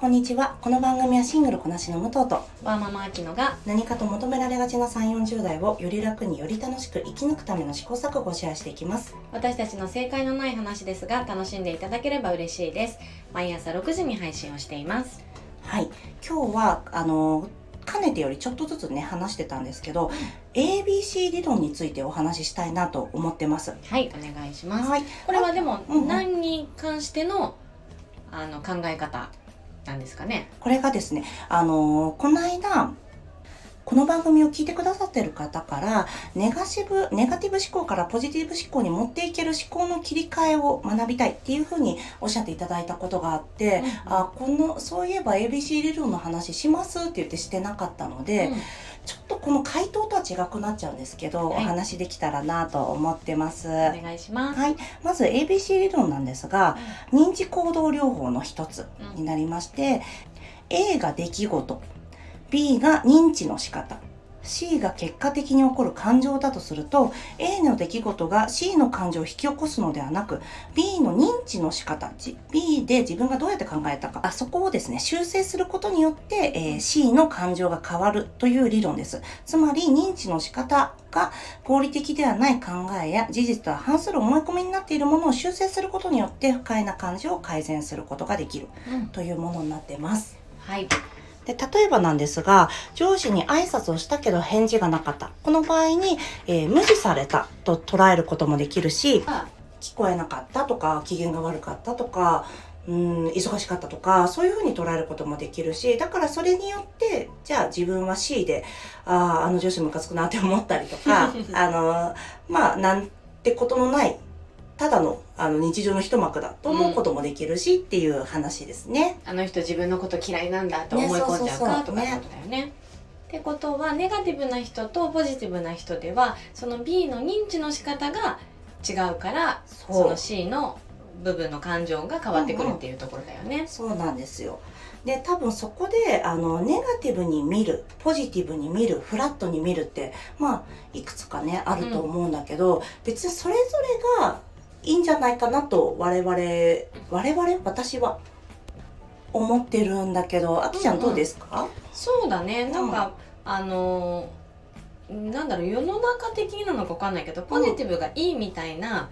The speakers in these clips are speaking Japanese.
こんにちは。この番組はシングルこなしの武藤とワーママアキノが何かと求められがちな3、40代をより楽により楽しく生き抜くための試行錯誤をシェアしていきます。私たちの正解のない話ですが楽しんでいただければ嬉しいです毎朝6時に配信をしていますはい。今日は、あの、かねてよりちょっとずつね、話してたんですけど、ABC 理論についてお話ししたいなと思ってます。はいお願いしますはい。これはでも何に関してのあの考え方なんですかね。これがですね、あのこの間、この番組を聞いてくださってる方から、ネガシブ、ネガティブ思考からポジティブ思考に持っていける思考の切り替えを学びたいっていうふうにおっしゃっていただいたことがあって、うんあ、この、そういえば ABC 理論の話しますって言ってしてなかったので、うんちょっとこの回答とは違くなっちゃうんですけど、はい。お話できたらなと思ってます。お願いします、はい。まず ABC 理論なんですが、認知行動療法の一つになりまして、A が出来事 B が認知の仕方 C が結果的に起こる感情だとすると A の出来事が C の感情を引き起こすのではなく B の認知の仕方じ B で自分がどうやって考えたかあそこをですね修正することによって、えー C の感情が変わるという理論です。つまり認知の仕方が合理的ではない考えや事実とは反する思い込みになっているものを修正することによって不快な感情を改善することができるうん。というものになっています。はいで例えばなんですが上司に挨拶をしたけど返事がなかった。この場合に、えー無視されたと捉えることもできるしあ聞こえなかったとか機嫌が悪かったとかうん忙しかったとかそういうふうに捉えることもできるしだからそれによってじゃあ自分は C であああの上司ムカつくなって思ったりとか あのまあなんてことのないただのあの日常の一幕だと思うこともできるし、っていう話ですね。あの人自分のこと嫌いなんだと思い込んじゃうかとかってことだよね。ってことはネガティブな人とポジティブな人ではその B の認知の仕方が違うからその C の部分の感情が変わってくるっていうところだよね。そうなんですよ。で、多分そこで、あの、ネガティブに見る、ポジティブに見る、フラットに見るって、まあ、いくつかね、あると思うんだけど、別にそれぞれがいいんじゃないかなと、我々、我々、私は、思ってるんだけど、あきちゃんどうですか、そうだね。なんか、あのーなんだろう世の中的なのか分かんないけどポジティブがいいみたいな、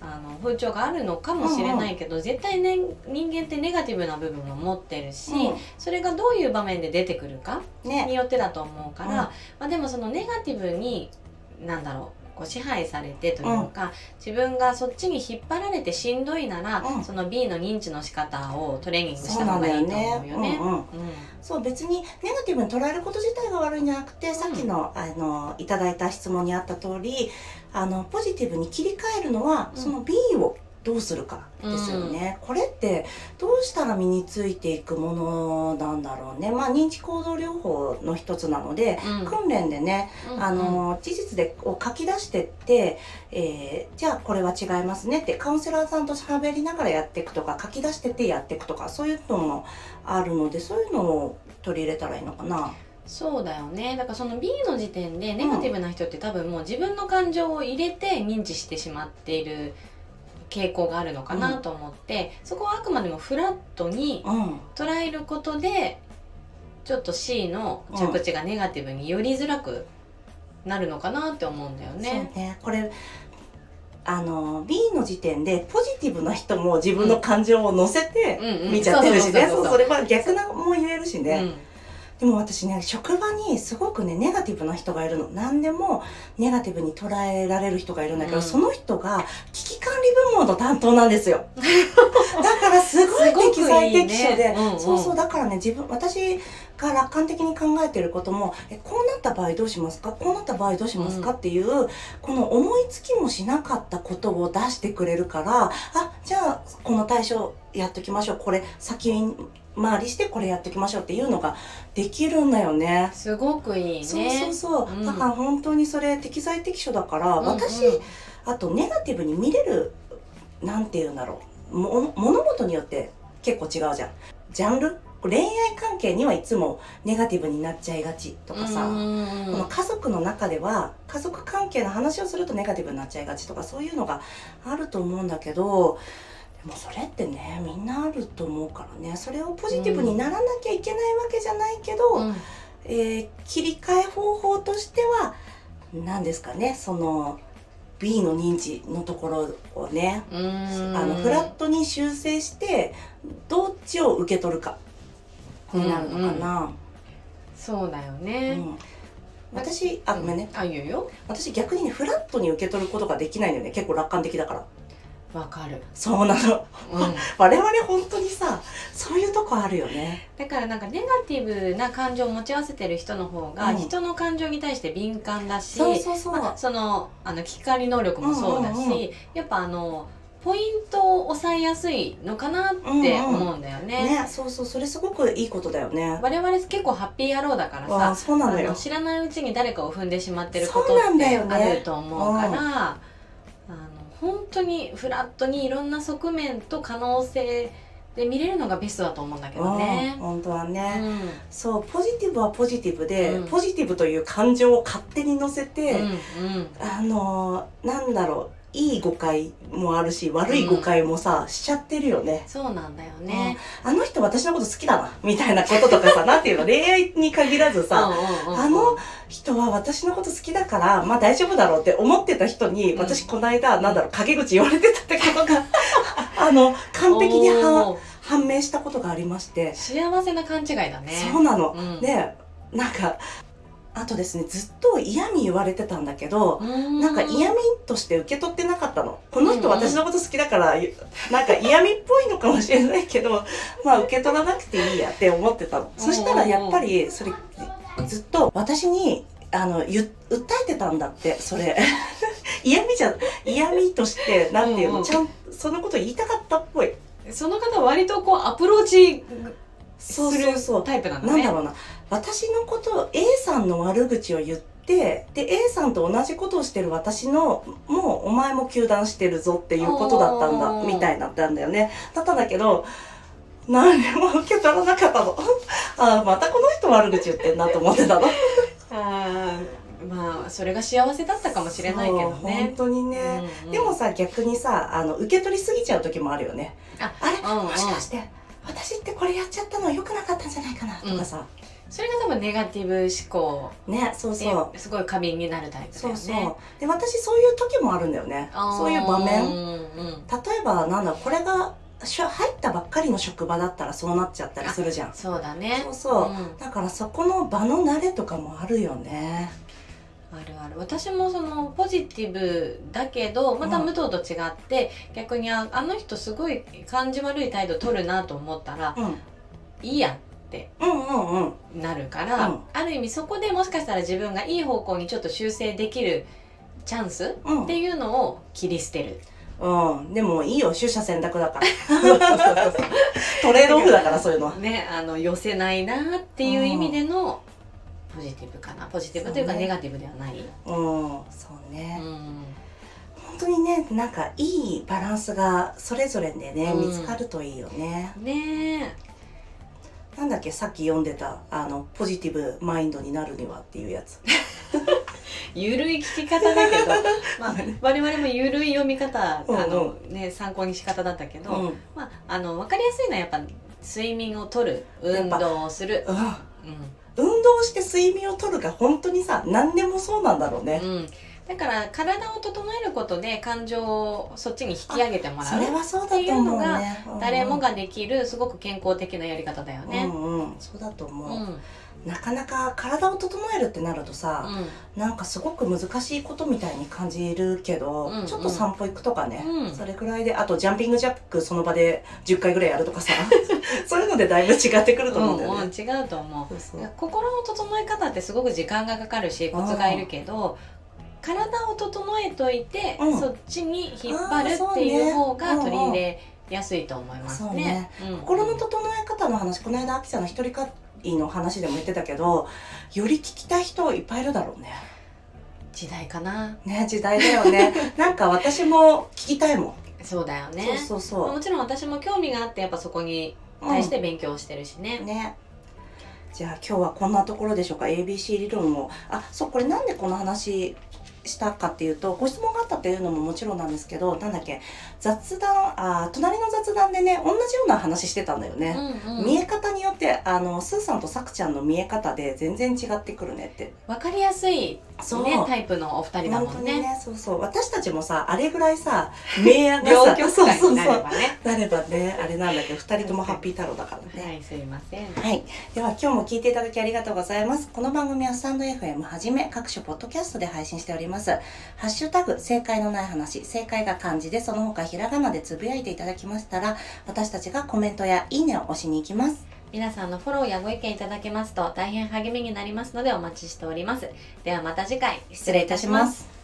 あの風潮があるのかもしれないけど、絶対ね人間ってネガティブな部分も持ってるし、それがどういう場面で出てくるかうんね。によってだと思うから、うん。まあ、でもそのネガティブになんだろうこう支配されてというか、自分がそっちに引っ張られてしんどいなら、うん。その B の認知の仕方をトレーニングした方がいいとね。思うよね。そう別にネガティブに捉えること自体が悪いんじゃなくて、さっきのあのいただいた質問にあった通りあのポジティブに切り替えるのは、うん。その B をどうするかですよね、これってどうしたら身についていくものなんだろうね。まあ認知行動療法の一つなので、うん。訓練でねうんあの事実でを書き出してって、えーじゃあこれは違いますねってカウンセラーさんと喋りながらやっていくとか書き出してってやっていくとかそういうのもあるのでそういうのを取り入れたらいいのかな。そうだよね。だからその B の時点でネガティブな人って多分もう自分の感情を入れて認知してしまっている傾向があるのかなと思って、そこはあくまでもフラットにうん、捉えることでちょっと C の着地がネガティブに寄りづらくなるのかなって思うんだよね。そうね。これあの B の時点でポジティブな人も自分の感情を乗せてうんうん。見ちゃってるしね、それは逆なも言えるしね。うんでも私ね、職場にすごくね、ネガティブな人がいるの。何でもネガティブに捉えられる人がいるんだけど、うん。その人が危機管理部門の担当なんですよ。だからすごい適材適所で、うんうん。そうそう、だからね、自分、私が楽観的に考えてることも、え、こうなった場合どうしますか？こうなった場合どうしますか、うん。っていう、この思いつきもしなかったことを出してくれるから、あ、じゃあ、この対象やっときましょう。これ、先回りしてこれやっときましょうっていうのができるんだよね。すごくいいね。そうそうそう、うん。だから本当にそれ適材適所だから、うんうん私あとネガティブに見れるなんて言うんだろう。も物事によって結構違うじゃん。ジャンル？恋愛関係にはいつもネガティブになっちゃいがちとかさ、家族の中では家族関係の話をするとネガティブになっちゃいがちとかそういうのがあると思うんだけどもそれってねみんなあると思うからね。それをポジティブにならなきゃいけないわけじゃないけど、うん。えー切り替え方法としては何ですかねその B の認知のところをね、あのフラットに修正してどっちを受け取るかになるのかな。そうだようね、ん。私あごめんね。あ言うよ。私逆にねフラットに受け取ることができないのよね。結構楽観的だからわかる、そうなの。うん、我々本当にさそういうとこあるよね。だからなんかネガティブな感情を持ち合わせてる人の方がうん。人の感情に対して敏感だし、そうそうそう、まあ、そのあの聞き取り能力もそうだし、うんうんうん。やっぱあのポイントを抑えやすいのかなって思うんだよね。ねそうそう。それすごくいいことだよね。我々結構ハッピー野郎だからさそうなのよ。あの知らないうちに誰かを踏んでしまってることってだよね。あると思うから、本当にフラットにいろんな側面と可能性で見れるのがベストだと思うんだけどね。うん。本当はうね、ん。そうポジティブはポジティブで、うん。ポジティブという感情を勝手に乗せて、うんうん。あのーなんだろういい誤解もあるし悪い誤解もさ、しちゃってるよね。そうなんだよね。あの人私のこと好きだなみたいなこととかさ なんていうの恋愛に限らずさ、うんうんうんうん。あの人は私のこと好きだからまあ大丈夫だろうって思ってた人に、うん。私この間なんだろう陰口言われてたってことが あの完璧に判明したことがありまして、幸せな勘違いだね。そうなの、うん。でなんかあとですねずっと嫌味言われてたんだけど、なんか嫌味として受け取ってなかったの。この人うんうん私のこと好きだから、なんか嫌味っぽいのかもしれないけど、まあ受け取らなくていいやって思ってたの。そしたらやっぱり、それ、ずっと私に、あの、ゆ訴えてたんだって、それ。嫌味じゃ、嫌味として、なんていうの、うんうんちゃん、そのこと言いたかったっぽい。その方割とこうアプローチすそうそうそう。る。タイプなんだね。なんだろうな。私のことを A さんの悪口を言ってで A さんと同じことをしてる私のもうお前も糾弾してるぞっていうことだったんだみたいになったんだよね。だったんだけど何も受け取らなかったの。ああまたこの人悪口言ってんなと思ってたの。あーまあそれが幸せだったかもしれないけどそう本ね。当にね、うんうん。でもさ逆にさあの受け取りすぎちゃう時もあるよね。ああれ、うんうん。もしかして私ってこれやっちゃったの良くなかったんじゃないかなとかさ、それが多分ネガティブ思考。ねそうでそう。すごい過敏になるタイプだよね。そうそう。で私そういう時もあるんだよね。そういう場面。うんうん。例えばなんだこれが入ったばっかりの職場だったらそうなっちゃったりするじゃん。そうだね。そうそう、ん。だからそこの場の慣れとかもあるよねあるある。私もそのポジティブだけどまたうん武藤と違って、逆にああの人すごい感じ悪い態度取るなと思ったらうん。いいやうんうんうん。なるから、うん。ある意味そこでもしかしたら自分がいい方向にちょっと修正できるチャンスうん。っていうのを切り捨てる。うん、でもいいよ。取捨選択だから。トレードオフだからそういうのは。ね、あの寄せないなっていう意味でのポジティブかな。ポジティブというかネガティブではない。うん。そうね、うん。本当にねなんかいいバランスがそれぞれでね、うん。見つかるといいよね。ねなんだっけさっき読んでたあのポジティブマインドになるにはっていうやつ。ゆるい聞き方だけど、まあ、我々もゆるい読み方、うんうん。あのね、参考に仕方だったけど、うん、うん、まあ、あの分かりやすいのはやっぱ睡眠をとる運動をする、運動して睡眠をとるが本当にさ何でもそうなんだろうね。う、ん、だから体を整えることで感情をそっちに引き上げてもらそうれはそうだと思うね。誰もができるすごく健康的なやり方だようね。んうん。そうだとう思う、んうんなかなか体を整えるってなるとさ、なんかすごく難しいことみたいに感じるけど、うんうん。ちょっと散歩行くとかね、うん。それぐらいであとジャンピングジャックその場で10回ぐらいやるとかさ そういうのでだいぶ違ってくると思うんだよね、うんうん違うと思う。心の整え方ってすごく時間がかかるしコツがいるけど体を整えといて、うん。そっちに引っ張るっていう方が取り入れやすいと思いますね。そうね。うん。心の整え方の話この間アキさんの一人会の話でも言ってたけどより聞きたい人いっぱいいるだろうね。時代かな。ね時代だよね。なんか私も聞きたいもん、そうだよね。そうそうそもちろん私も興味があってやっぱそこにう対して勉強してるしね、うんね。じゃあ今日はこんなところでしょうか。ABC 理論を。あそうこれなんでこの話したかっていうとご質問があったっていうのももちろんなんですけどなんだっけ雑談あ隣の雑談でね同じような話してたんだよね、うんうん。見え方によってあのスーさんとさくちゃんの見え方で全然違ってくるねって。わかりやすい、そう。ね、タイプのお二人だもんね。ねそうそう。私たちもさあれぐらいさ明暗が 両さそうそうばねそう。なればね。あれなんだけど二人ともハッピー太郎だからね。はいすいません。はい。では今日も聞いていただきありがとうございます。この番組はスタンド FM はじめ各種ポッドキャストで配信しております。ハッシュタグ、正解のない話、正解が漢字でその他ひらがなでつぶやいていただきましたら、私たちがコメントやいいねを押しに行きます。皆さんのフォローやご意見いただけますと大変励みになりますのでお待ちしておりますではまた次回失礼いたします。